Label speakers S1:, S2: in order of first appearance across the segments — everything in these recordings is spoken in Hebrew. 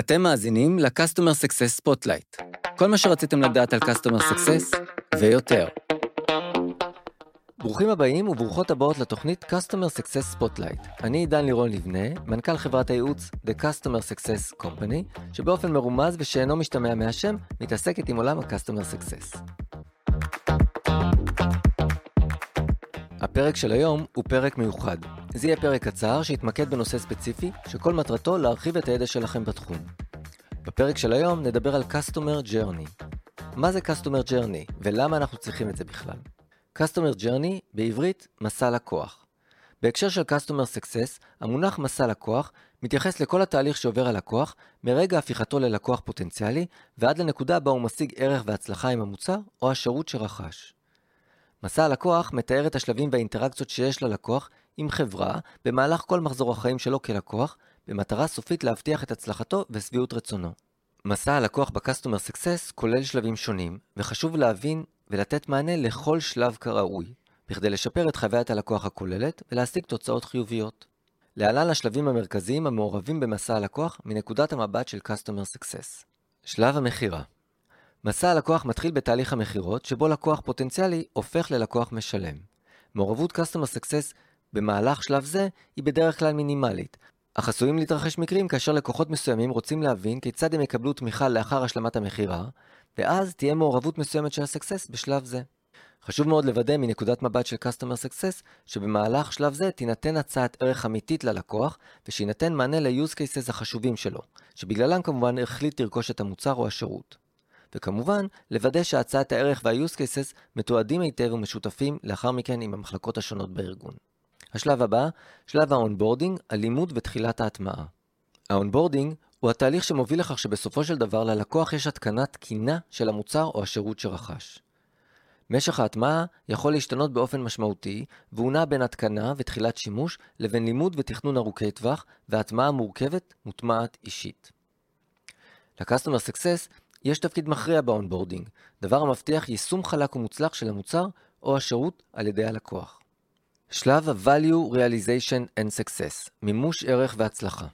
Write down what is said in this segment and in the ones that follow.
S1: אתם מאזינים ל-Customer Success Spotlight. כל מה שרציתם לדעת על Customer Success ויותר. ברוכים הבאים וברוכות הבאות לתוכנית Customer Success Spotlight. אני עידן לירון לבנה, מנכ"ל חברת הייעוץ The Customer Success Company, שבאופן מרומז ושאינו משתמע מהשם, מתעסקת עם עולם ה-Customer Success. הפרק של היום הוא פרק מיוחד. זה יהיה פרק קצר שיתמקד בנושא ספציפי, שכל מטרתו להרחיב את הידע שלכם בתחום. בפרק של היום נדבר על Customer Journey. מה זה Customer Journey ולמה אנחנו צריכים את זה בכלל? Customer Journey, בעברית, מסע לקוח. בהקשר של Customer Success, המונח מסע לקוח מתייחס לכל התהליך שעובר הלקוח, מרגע הפיכתו ללקוח פוטנציאלי, ועד לנקודה בה הוא משיג ערך והצלחה עם המוצר או השירות שרכש. מסע הלקוח מתאר את השלבים והאינטראקציות שיש ללקוח עם חברה במהלך כל מחזור החיים שלו כלקוח, במטרה סופית להבטיח את הצלחתו ושביעות רצונו. מסע הלקוח ב-Customer Success כולל שלבים שונים, וחשוב להבין ולתת מענה לכל שלב כראוי, בכדי לשפר את חוויית הלקוח הכוללת ולהשיג תוצאות חיוביות. להלן השלבים המרכזיים המעורבים במסע הלקוח מנקודת המבט של Customer Success. שלב המכירה מסע הלקוח מתחיל בתהליך המכירות, שבו לקוח פוטנציאלי הופך ללקוח משלם. מעורבות Customer Success במהלך שלב זה היא בדרך כלל מינימלית, אך עשויים להתרחש מקרים כאשר לקוחות מסוימים רוצים להבין כיצד הם יקבלו תמיכה לאחר השלמת המכירה, ואז תהיה מעורבות מסוימת של הסקסס בשלב זה. חשוב מאוד לוודא מנקודת מבט של Customer Success, שבמהלך שלב זה תינתן הצעת ערך אמיתית ללקוח, ושיינתן מענה ל-use cases החשובים שלו, שבגללם כמובן החליט לרכוש את המוצר או השירות. וכמובן, לוודא שהצעת הערך וה-use cases מתועדים היטב ומשותפים לאחר מכן עם המחלקות השונות בארגון. השלב הבא, שלב ה-onboarding, הלימוד ותחילת ההטמעה. ה-onboarding הוא התהליך שמוביל לכך שבסופו של דבר ללקוח יש התקנה תקינה של המוצר או השירות שרכש. משך ההטמעה יכול להשתנות באופן משמעותי, והוא נע בין התקנה ותחילת שימוש לבין לימוד ותכנון ארוכי טווח, והטמעה מורכבת, מותאמת אישית. ל-Customer Success יש תפקיד מכריע ב-onboarding, דבר המבטיח יישום חלק ומוצלח של המוצר או השירות על ידי הלקוח. שלב ה-Value Realization and Success, מימוש ערך והצלחה.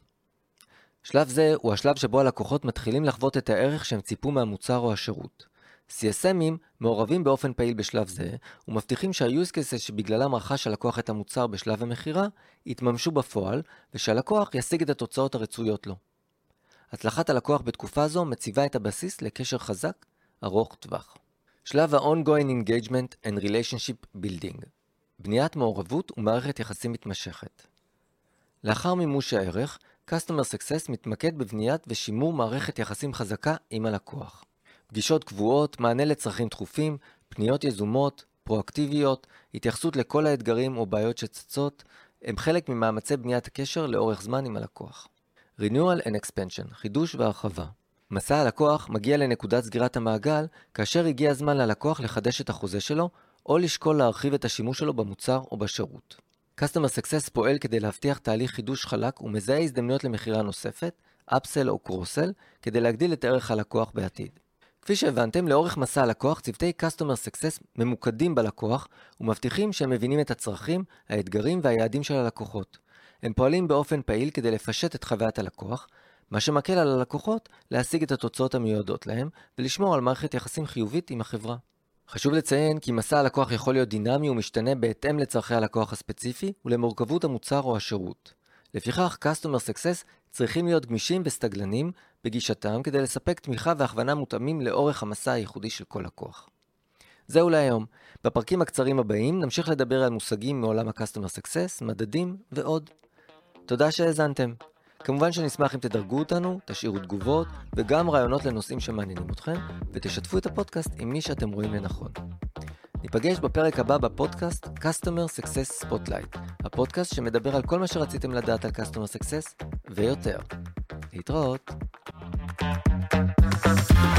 S1: שלב זה הוא השלב שבו הלקוחות מתחילים לחוות את הערך שהם ציפו מהמוצר או השירות. CSM ים מעורבים באופן פעיל בשלב זה, ומבטיחים שה-use cases שבגללם רכש הלקוח את המוצר בשלב המכירה, יתממשו בפועל, ושהלקוח ישיג את התוצאות הרצויות לו. הצלחת הלקוח בתקופה זו מציבה את הבסיס לקשר חזק, ארוך טווח. שלב ה-ongoing engagement and relationship building בניית מעורבות ומערכת יחסים מתמשכת. לאחר מימוש הערך, Customer Success מתמקד בבניית ושימור מערכת יחסים חזקה עם הלקוח. פגישות קבועות, מענה לצרכים דחופים, פניות יזומות, פרואקטיביות, התייחסות לכל האתגרים או בעיות שצצות, הם חלק ממאמצי בניית הקשר לאורך זמן עם הלקוח. Renewal and Expansion, חידוש והרחבה. מסע הלקוח מגיע לנקודת סגירת המעגל כאשר הגיע הזמן ללקוח לחדש את החוזה שלו, או לשקול להרחיב את השימוש שלו במוצר או בשירות. Customer Success פועל כדי להבטיח תהליך חידוש חלק ומזהה הזדמנויות למכירה נוספת, אפסל או קרוסל, כדי להגדיל את ערך הלקוח בעתיד. כפי שהבנתם, לאורך מסע הלקוח, צוותי Customer Success ממוקדים בלקוח ומבטיחים שהם מבינים את הצרכים, האתגרים והיעדים של הלקוחות. הם פועלים באופן פעיל כדי לפשט את חוויית הלקוח, מה שמקל על הלקוחות להשיג את התוצאות המיועדות להם ולשמור על מערכת יחסים חיובית עם החברה. חשוב לציין כי מסע הלקוח יכול להיות דינמי ומשתנה בהתאם לצורכי הלקוח הספציפי ולמורכבות המוצר או השירות. לפיכך, Customer Success צריכים להיות גמישים וסטגלנים בגישתם כדי לספק תמיכה והכוונה מותאמים לאורך המסע הייחודי של כל לקוח. זהו להיום. בפרקים הקצרים הבאים נמשיך לדבר על מושגים מעולם ה-Customer Success, מדדים ועוד. תודה שהאזנתם. כמובן שנשמח אם תדרגו אותנו, תשאירו תגובות וגם רעיונות לנושאים שמעניינים אתכם, ותשתפו את הפודקאסט עם מי שאתם רואים לנכון. ניפגש בפרק הבא בפודקאסט Customer Success Spotlight, הפודקאסט שמדבר על כל מה שרציתם לדעת על Customer Success ויותר. להתראות. thank you